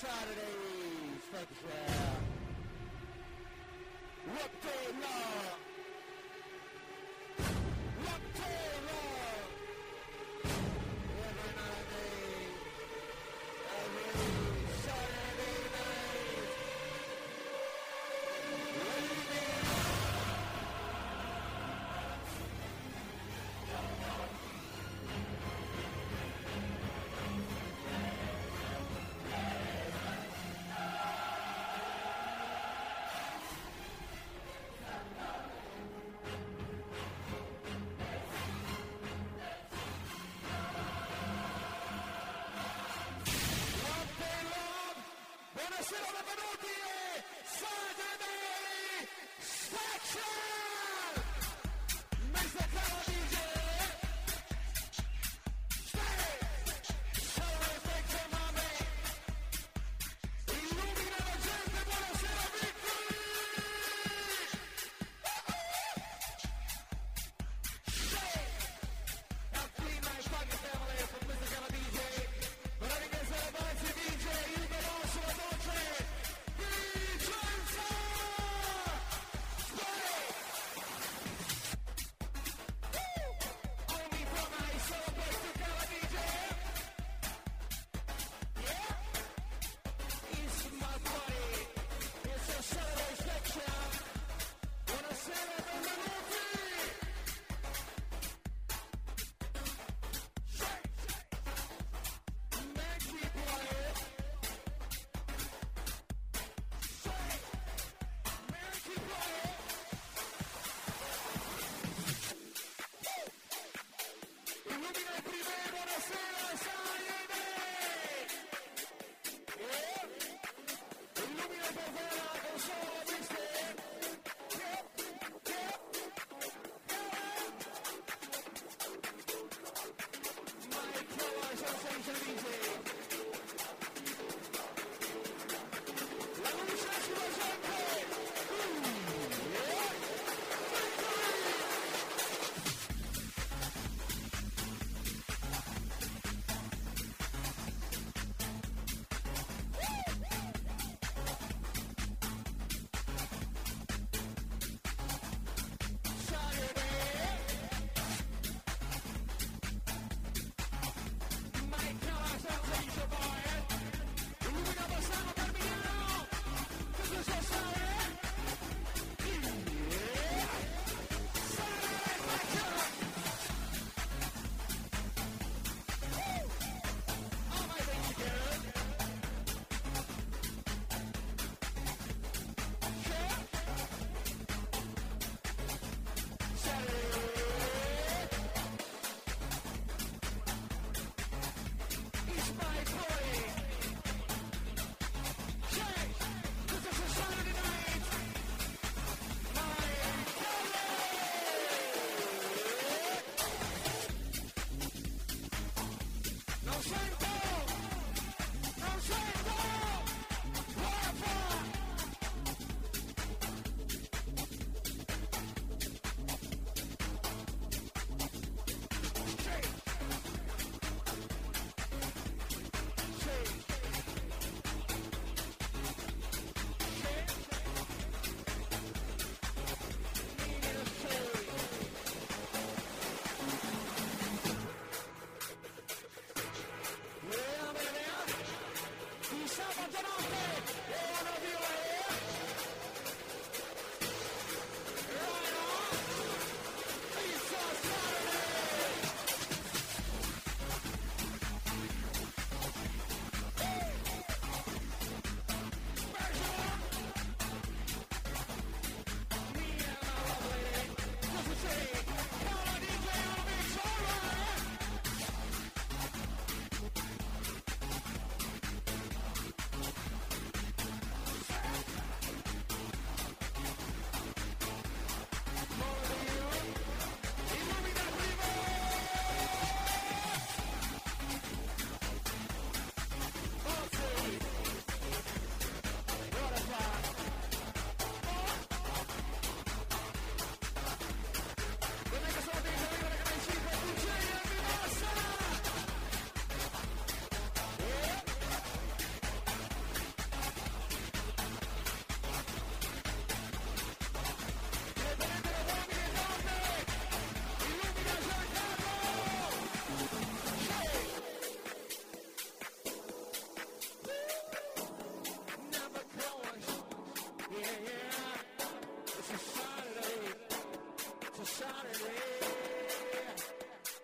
Saturdays, thank you, sir.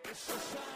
It's a shining.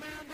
Come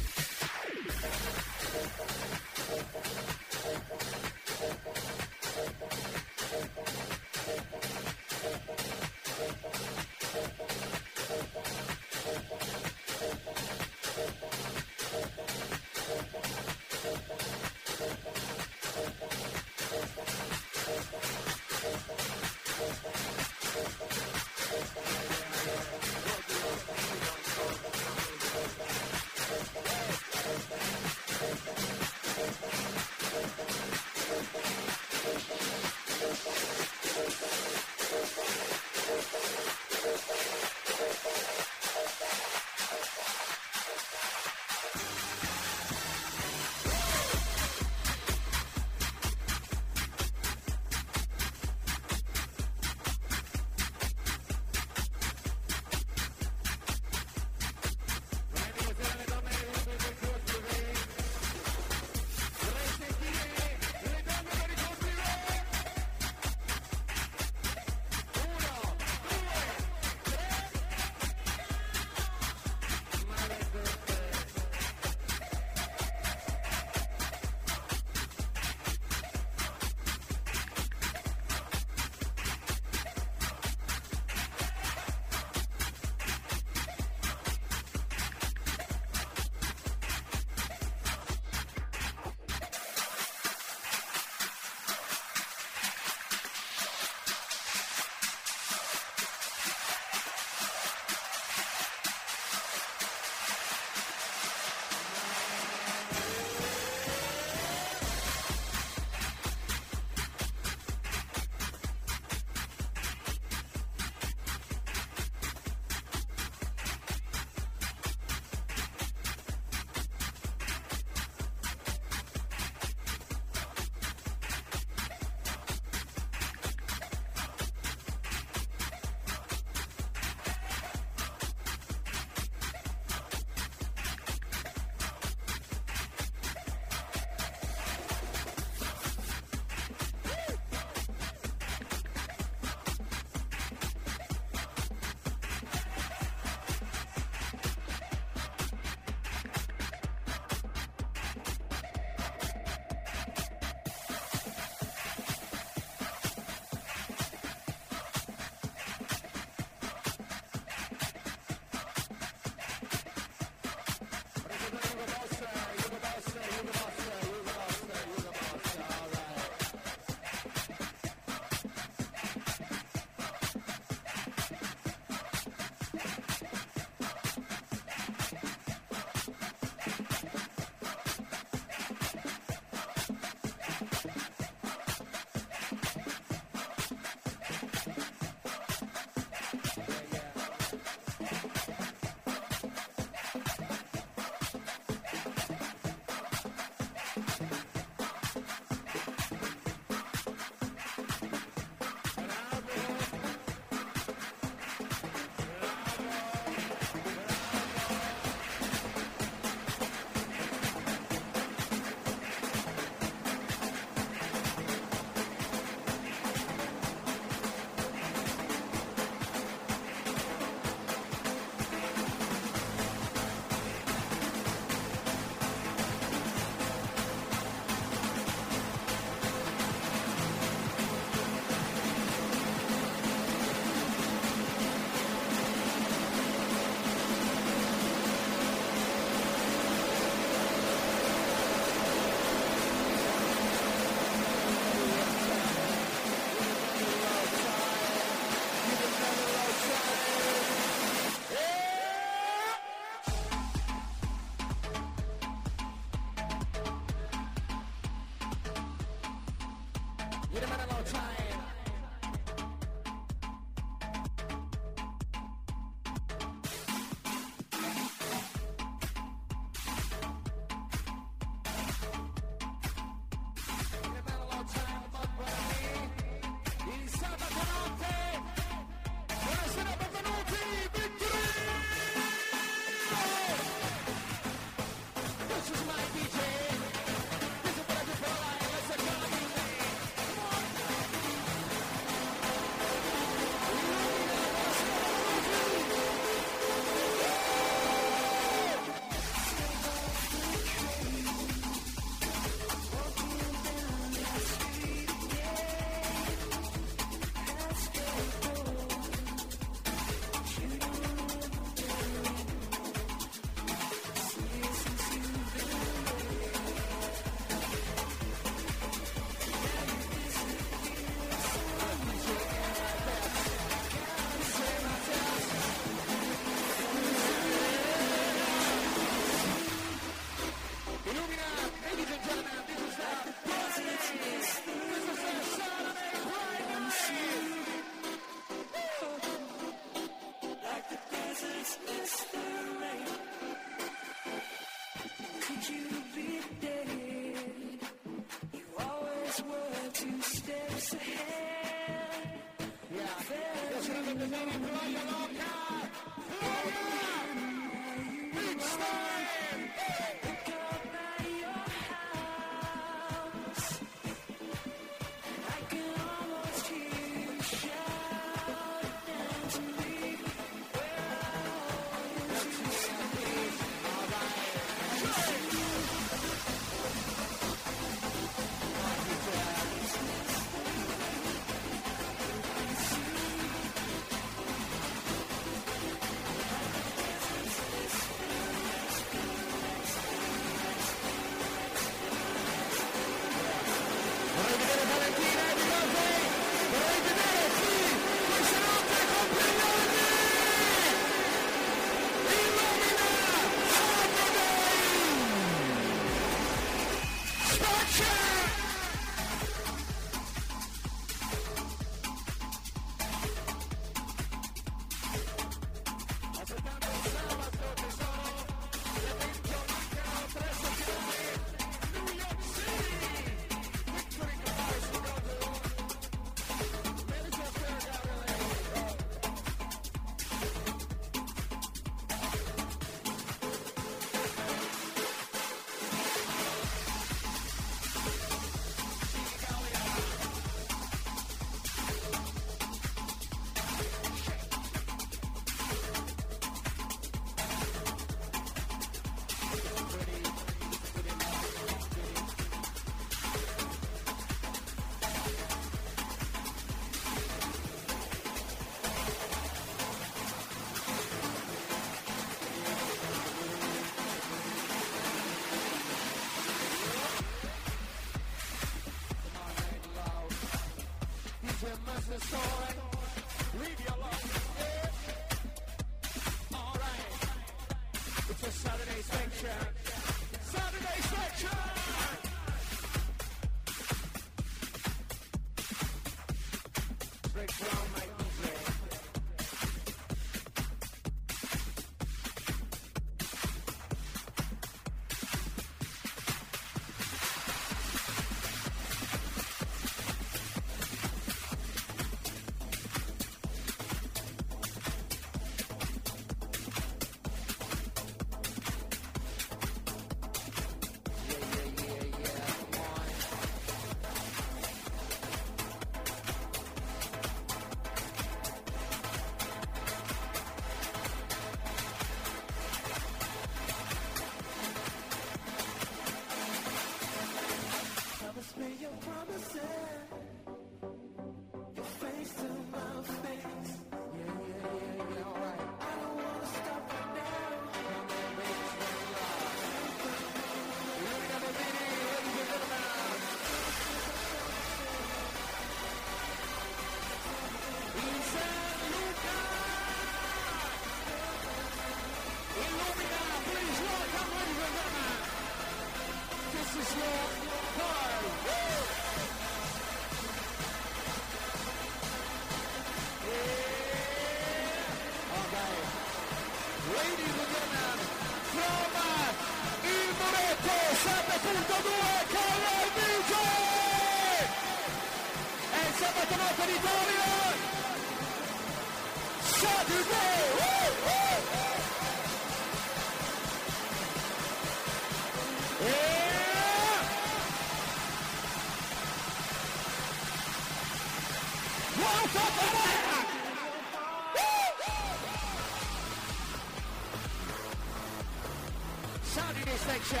Section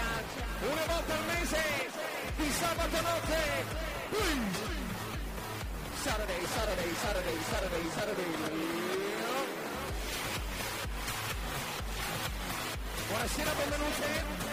una volta al mese di sabato notte. Saturday, Saturday, Saturday, Saturday, Saturday. Buonasera, benvenuti.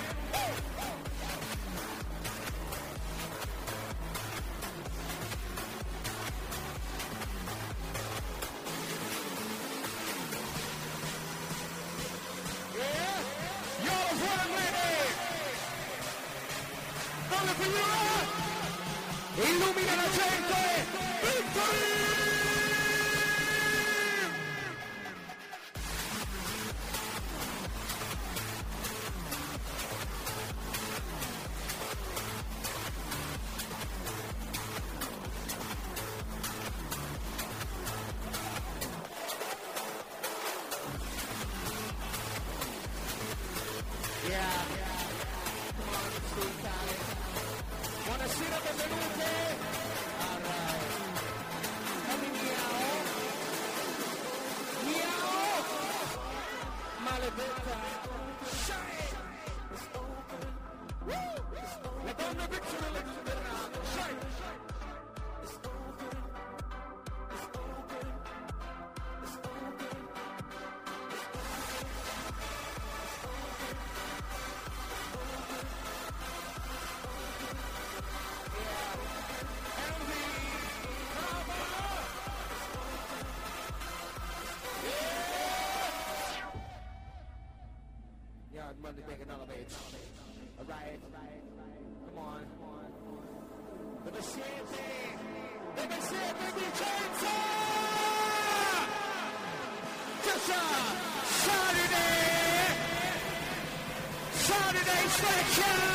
Africa!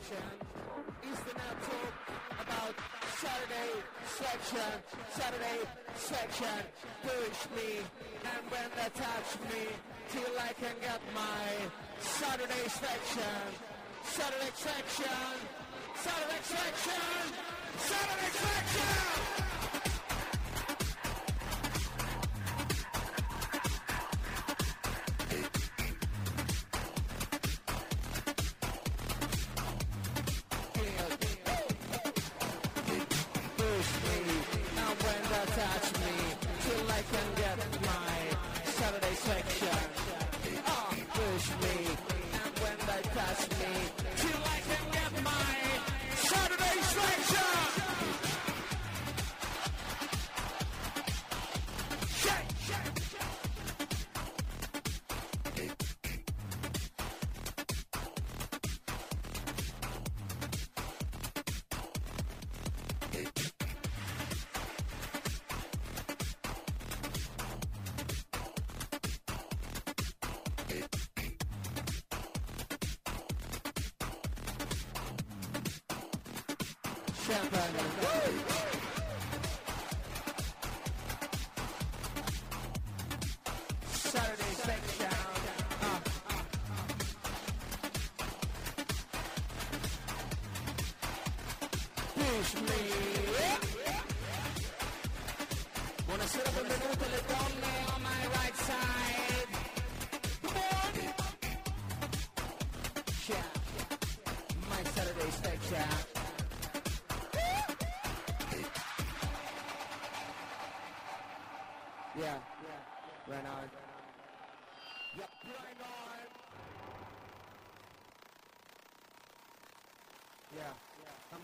section is the now talk about Saturday section, Saturday section. Push me, and when they touch me, till I can get my Saturday section, Saturday section, Saturday section, Saturday section. Saturday section.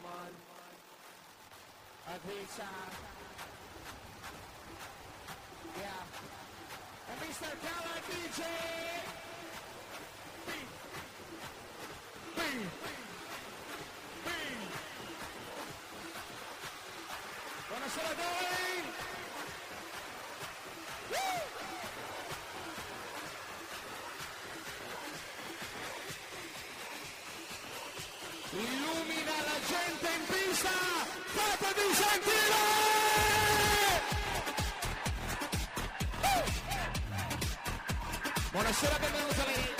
man. Agreed uh, Yeah. And Mr. Gala DJ! B! B! B! Buona a voi! ¡Tiro! Buonasera, benvenuti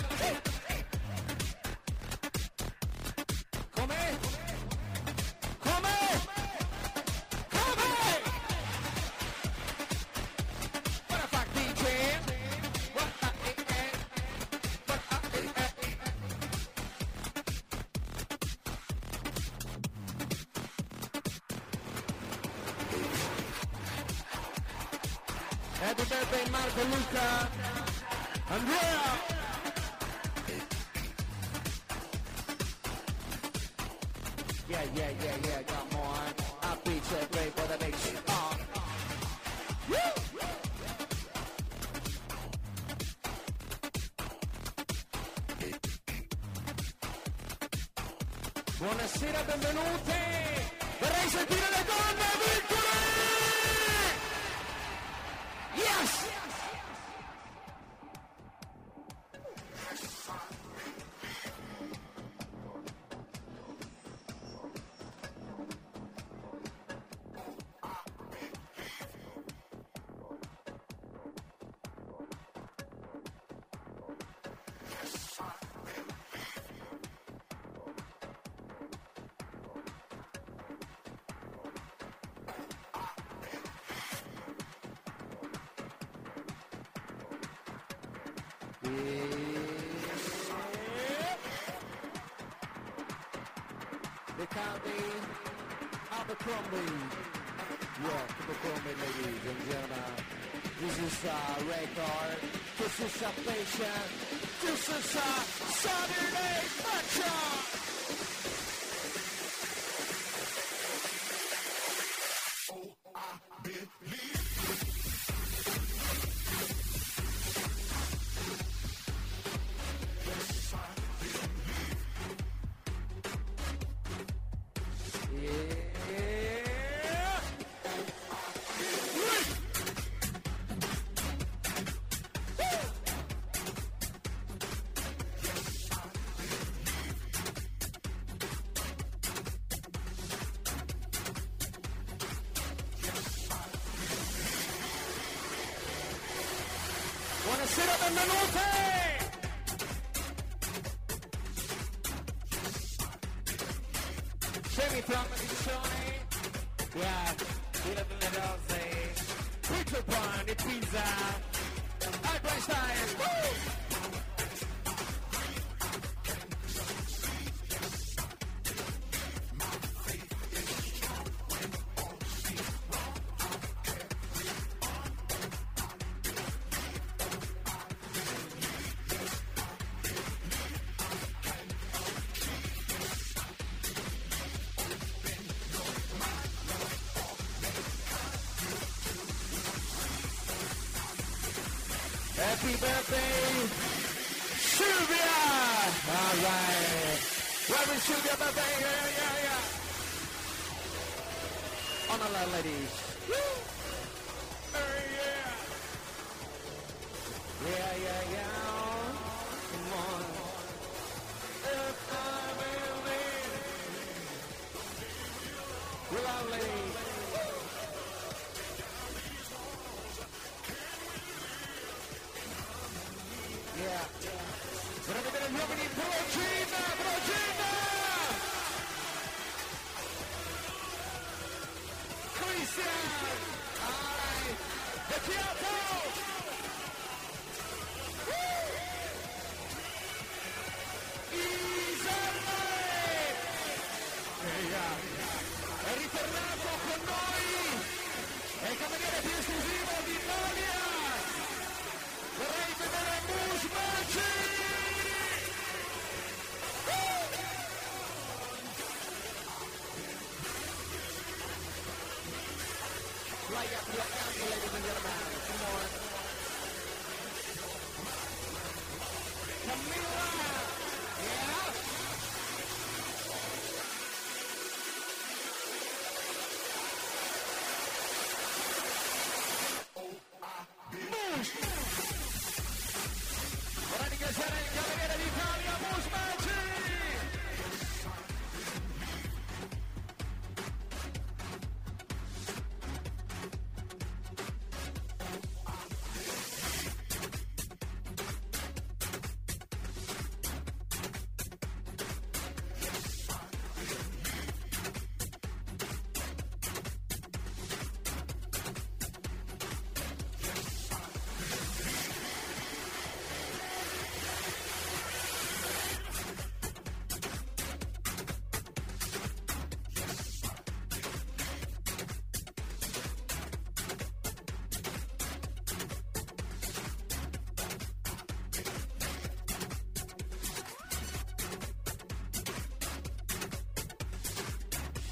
Marco Marco Luca, Andrea. Yeah, yeah, yeah, yeah, yeah. salute! Jimmy from Shoney. Yeah, Little Dozzy. Preacher Brown, it's pizza. Albert Woo!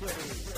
Ready.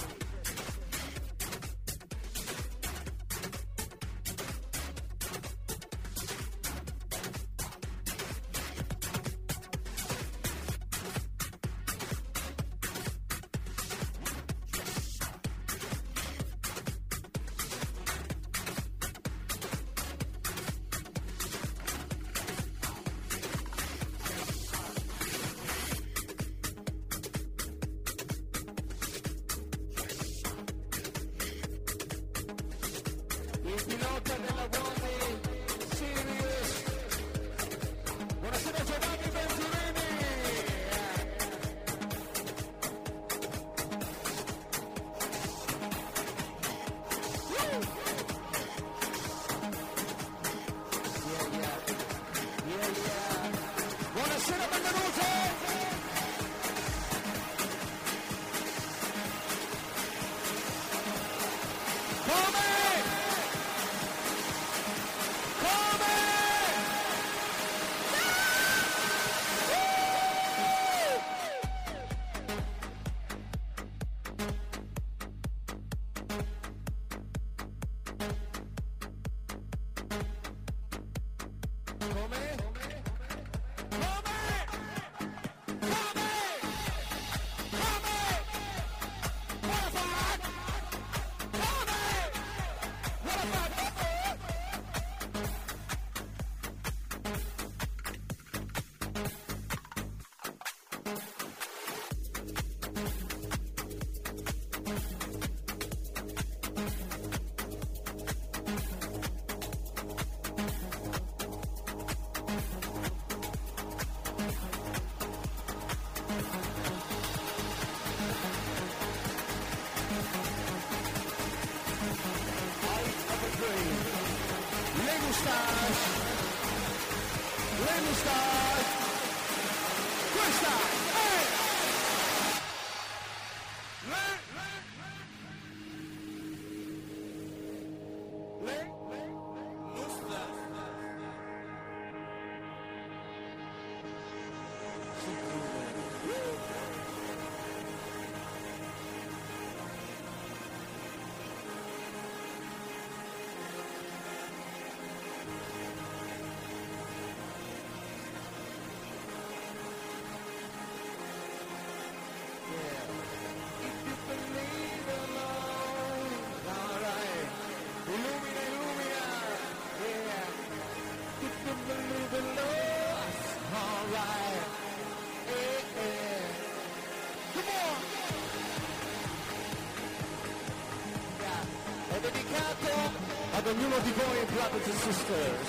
Le gustas? Le voi, is and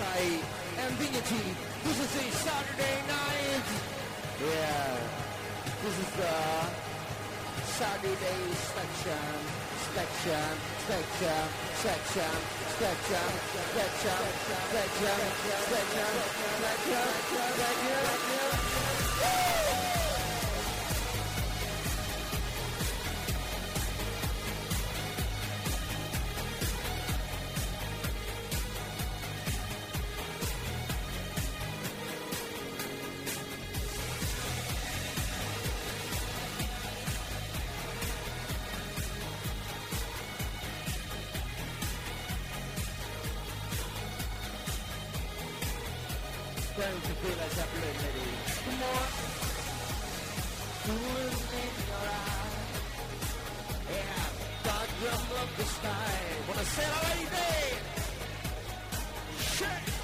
Sky and Dignity. This is a Saturday night. Yeah. This is the Saturday section. Section, section, section, section, section, section, section, section, section. friends who feel as if you're admitting. The your. Yeah, God love the sky. Already. Shit!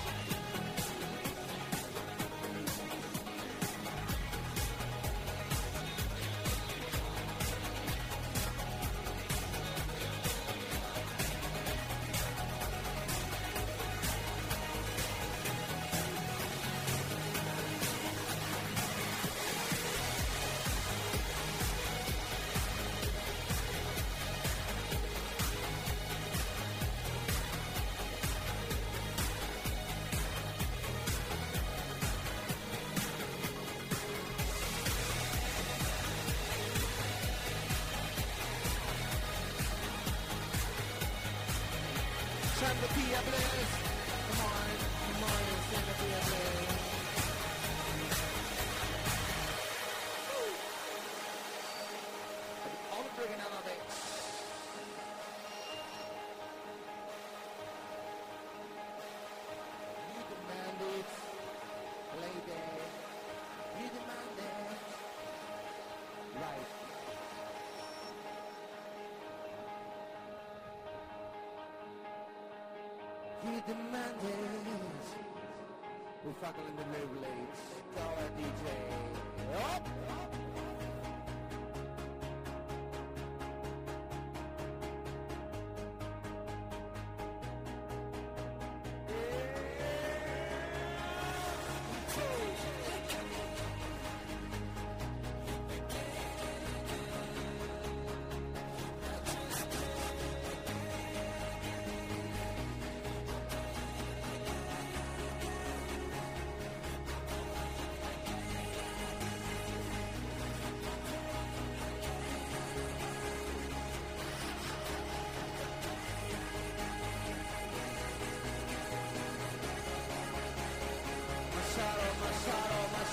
We're fucking in the late. Go ahead, DJ.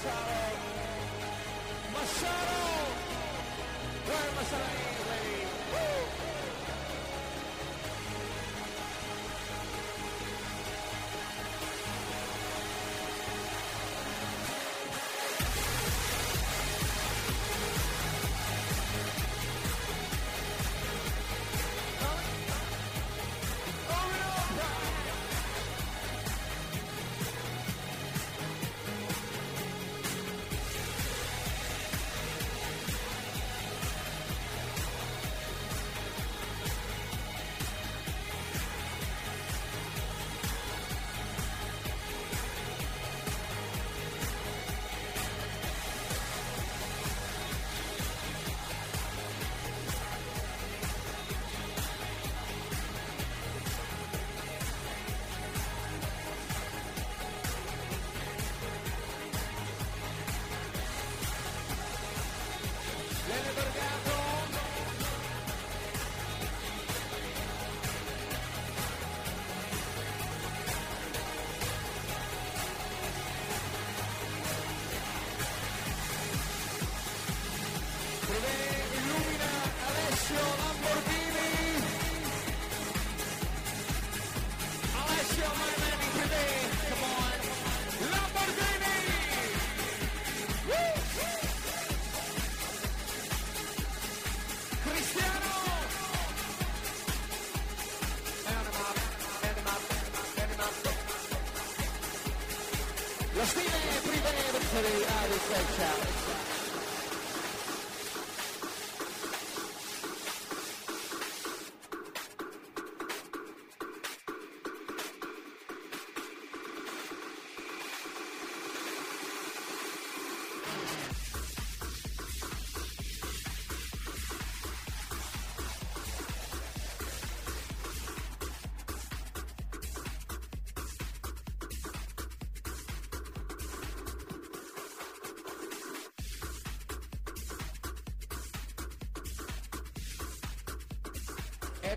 Masaro! Masaro! Where Masaro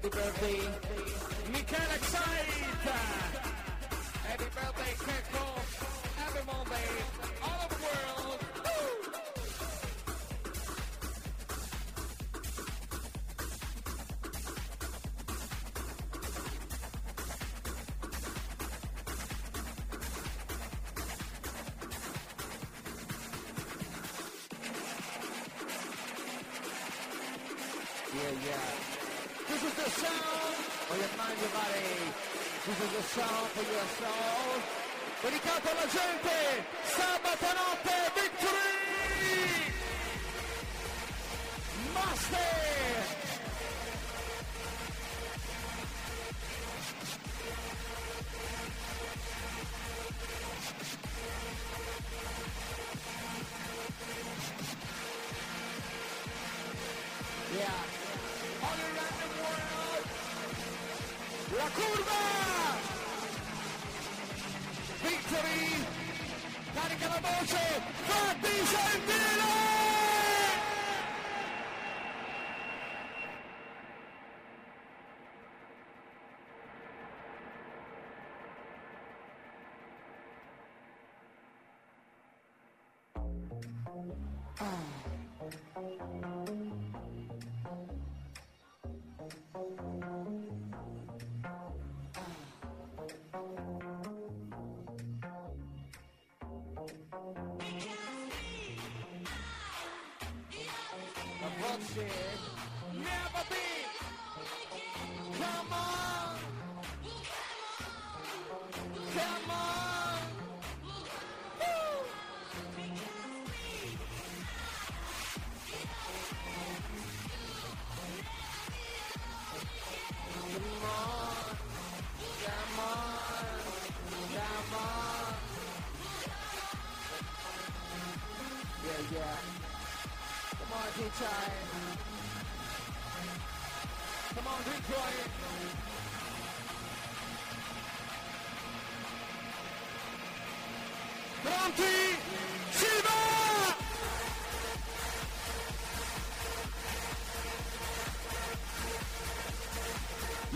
Happy birthday, Michaela Xait! Happy birthday, Keko! Happy all over the world! Yeah, yeah. Is the sound for your mind, your body. This is the sound for your soul. Dedicato alla gente, sabato notte,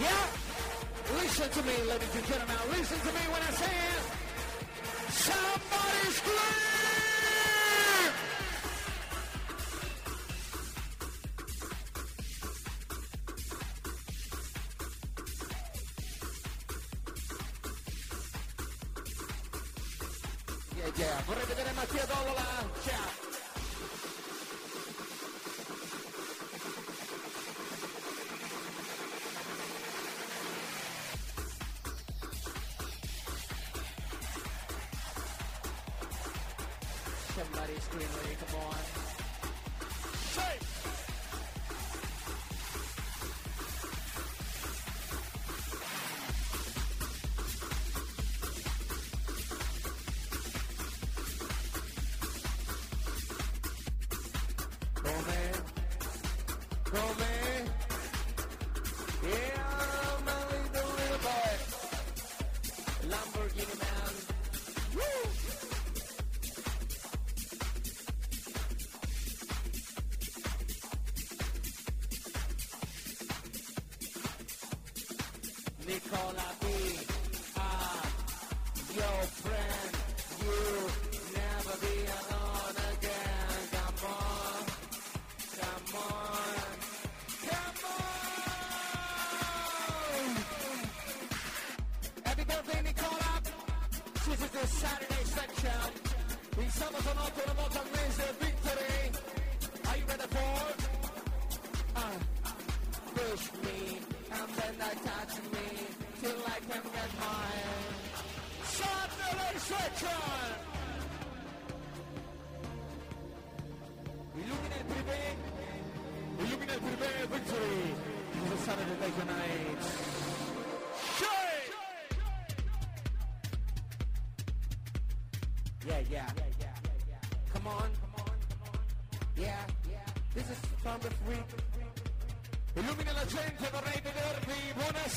Yeah? Listen to me, ladies and gentlemen. Listen to me when I Yeah, yeah. Vorrei vedere Mattia Dolola. Ciao.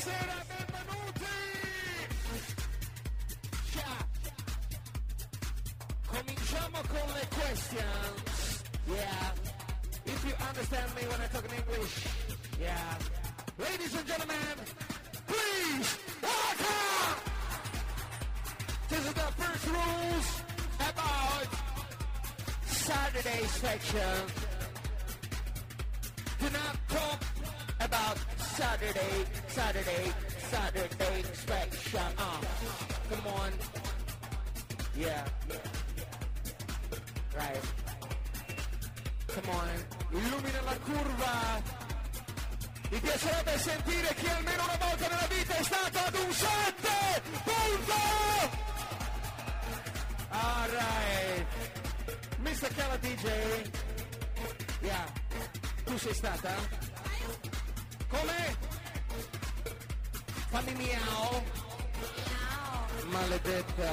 Buonasera, benvenuti. Ciao. Cominciamo con le questions. Yeah. If you understand me when I talk in English. Yeah. Ladies and gentlemen, please welcome! This is the first rules about Saturday section. Saturday, Saturday, Saturday section. Uh, come on. Yeah. Right. Come on. Illumina la curva. Mi piacerebbe sentire chi almeno una volta nella vita è stato ad un 7 punto! Alright. Mr. Kala DJ. Yeah. Tu sei stata? Come? Fammi miau. Maledetta.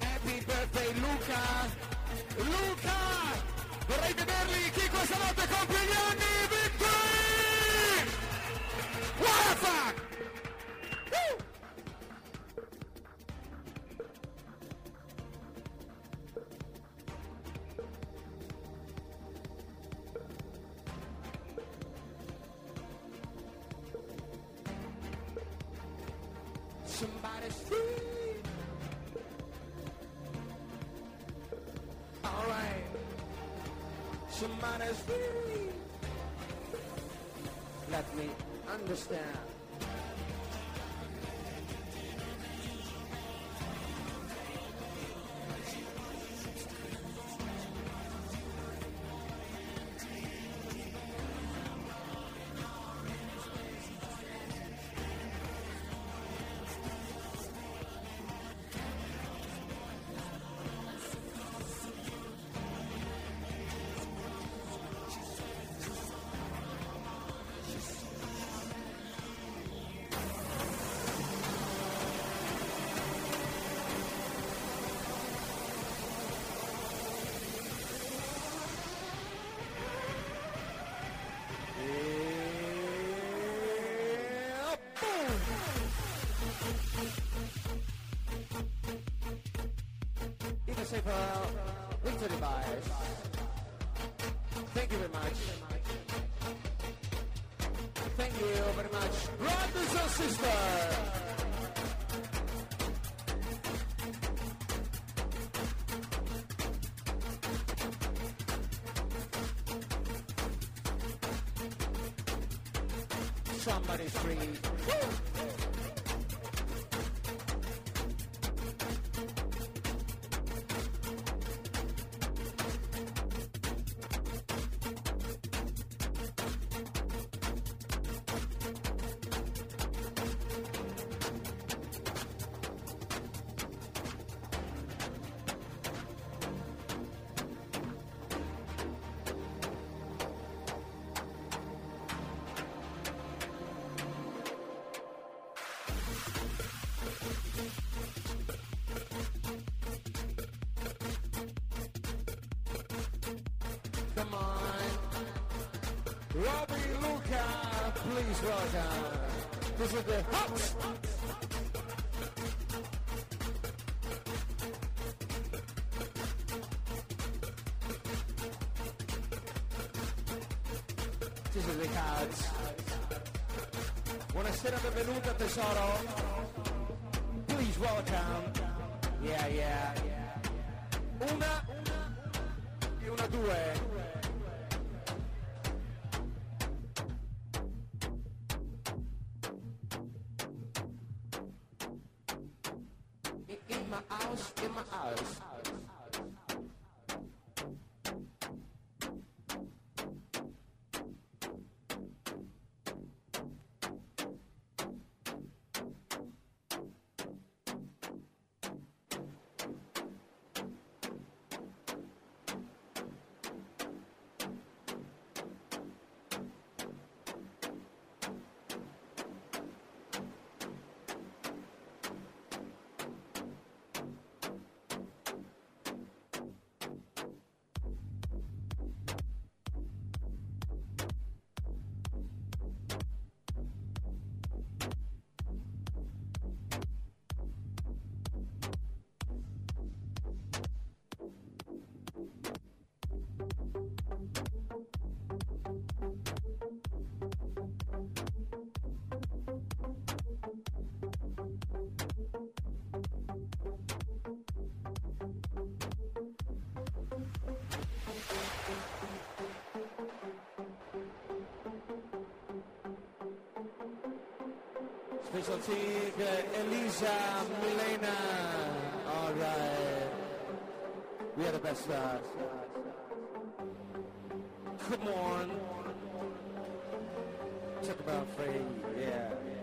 Happy birthday Luca! Luca! Vorrei vederli chi questa notte compie gli anni! Sisters. Somebody's free. official team: Elisa Milena. All right. We are the best stars. Come on. Check about free. Yeah.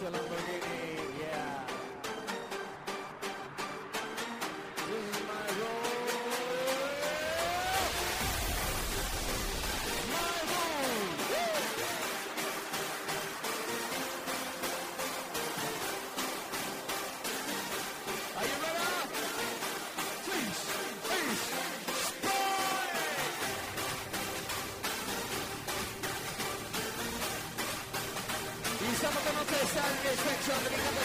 Shall I? Get a sweatshop and become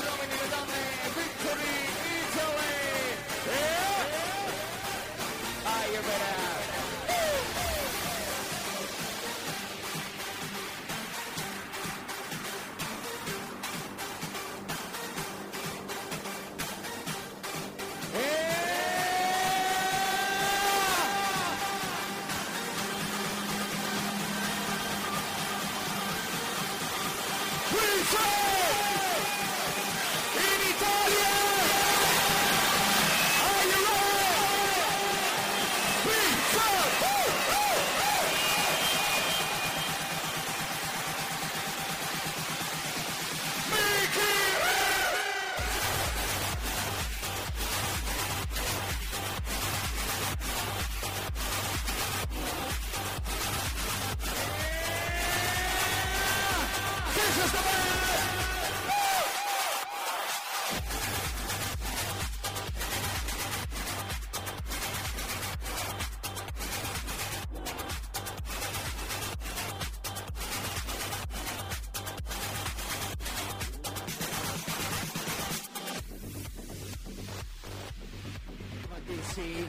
Daisy,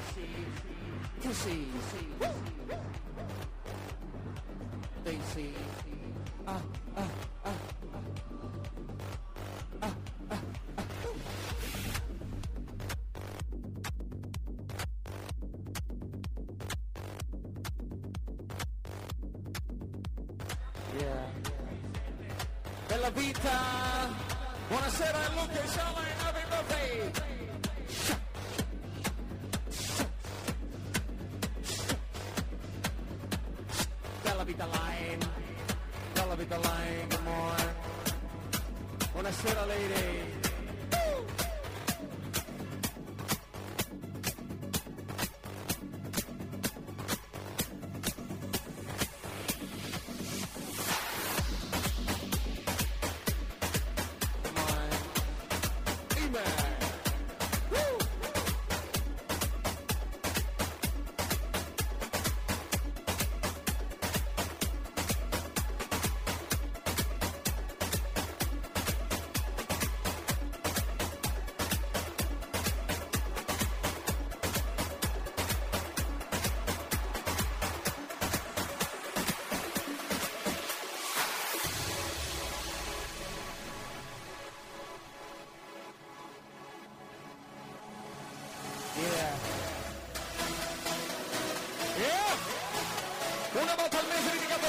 Daisy, Daisy, ah, ah, ah, ah, ah, Yeah. Bella vita! Buonasera Luca e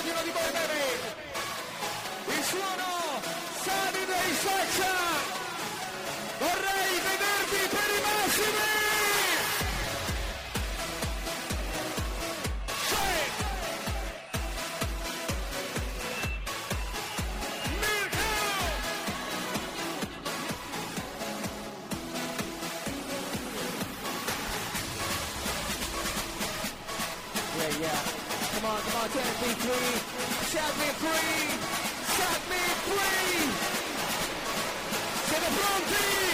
mese dedicato ad uno di voi, Siete pronti?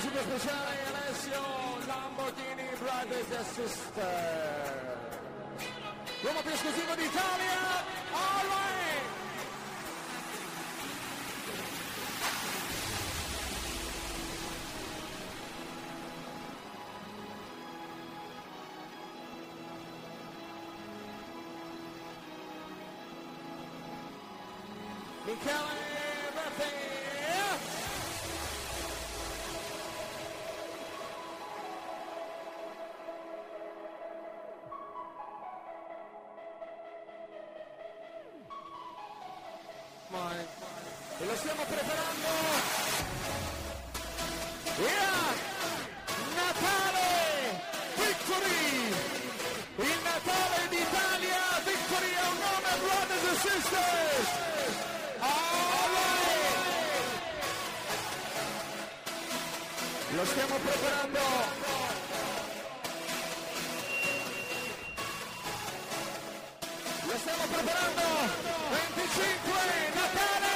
Super speciale Alessio Lamborghini Brothers and Sister. L'uomo più esclusivo d'Italia. Yeah! Natale! Victory! Il Natale d'Italia! Victory è un nome, brothers and sisters! All! Lo stiamo preparando! stiamo preparando 25 Natale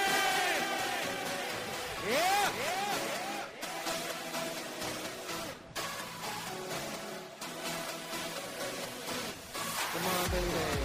come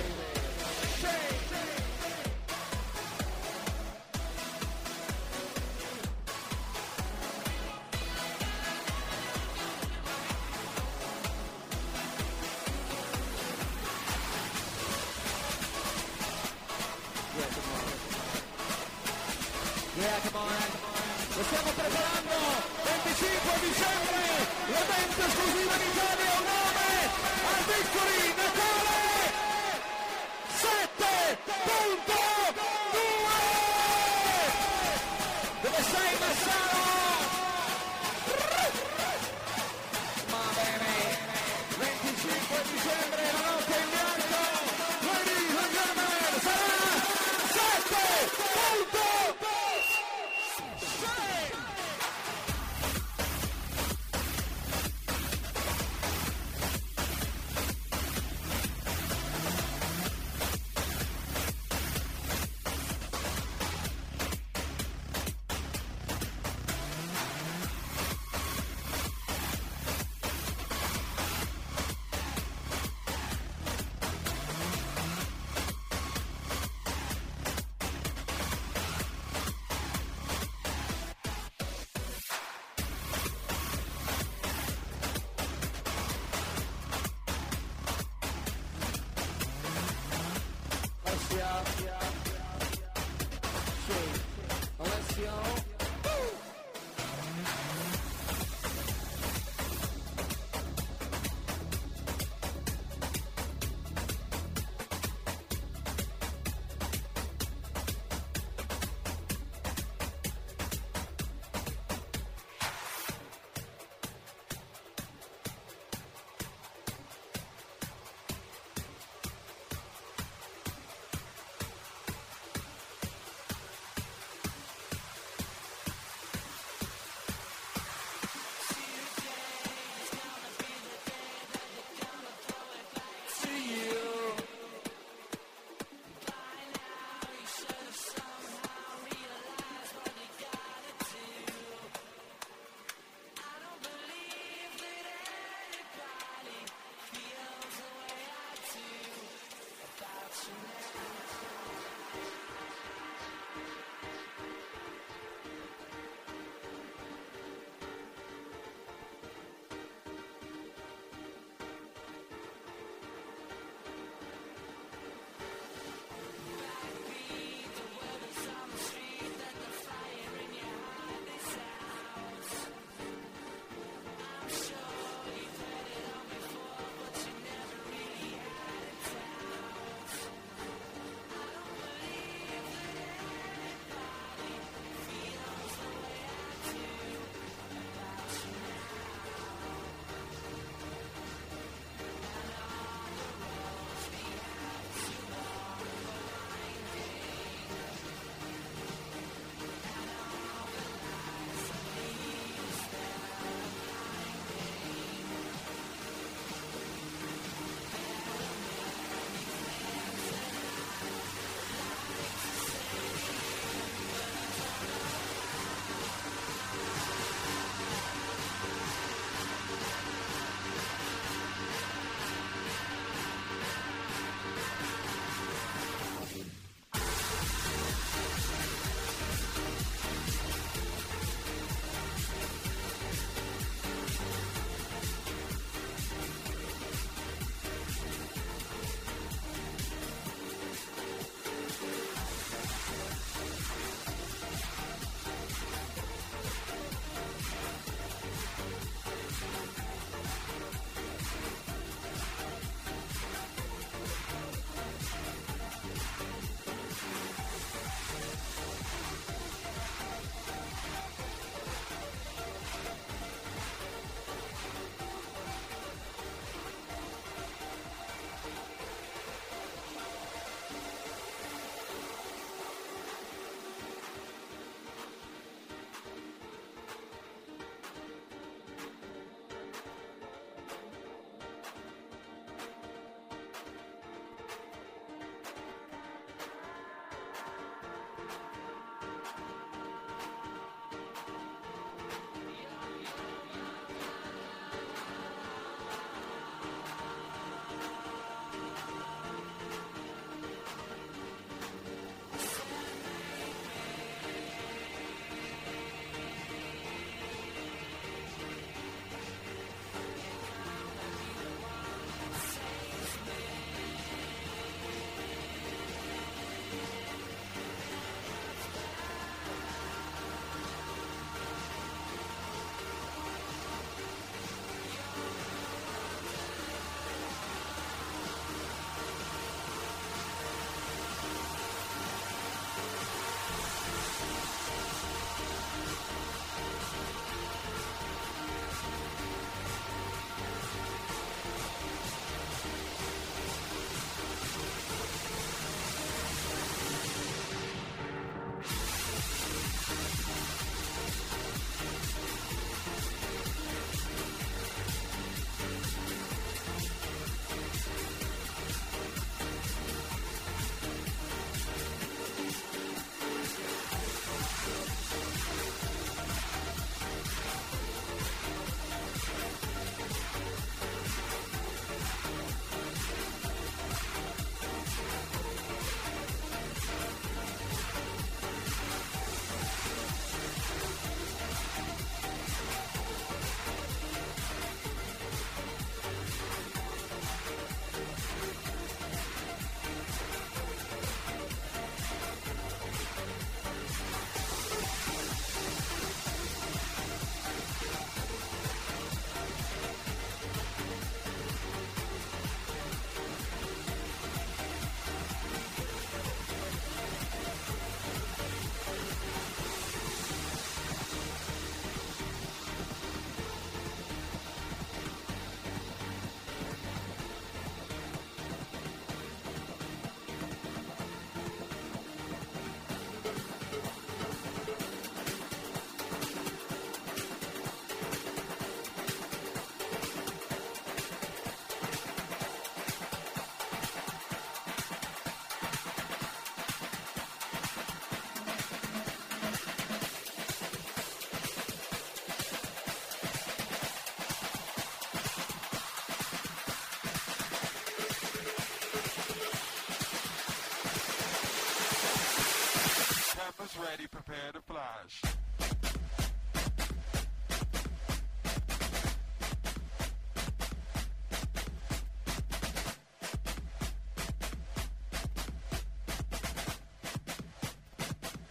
ready, prepare to flash.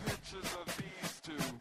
Pictures of these two.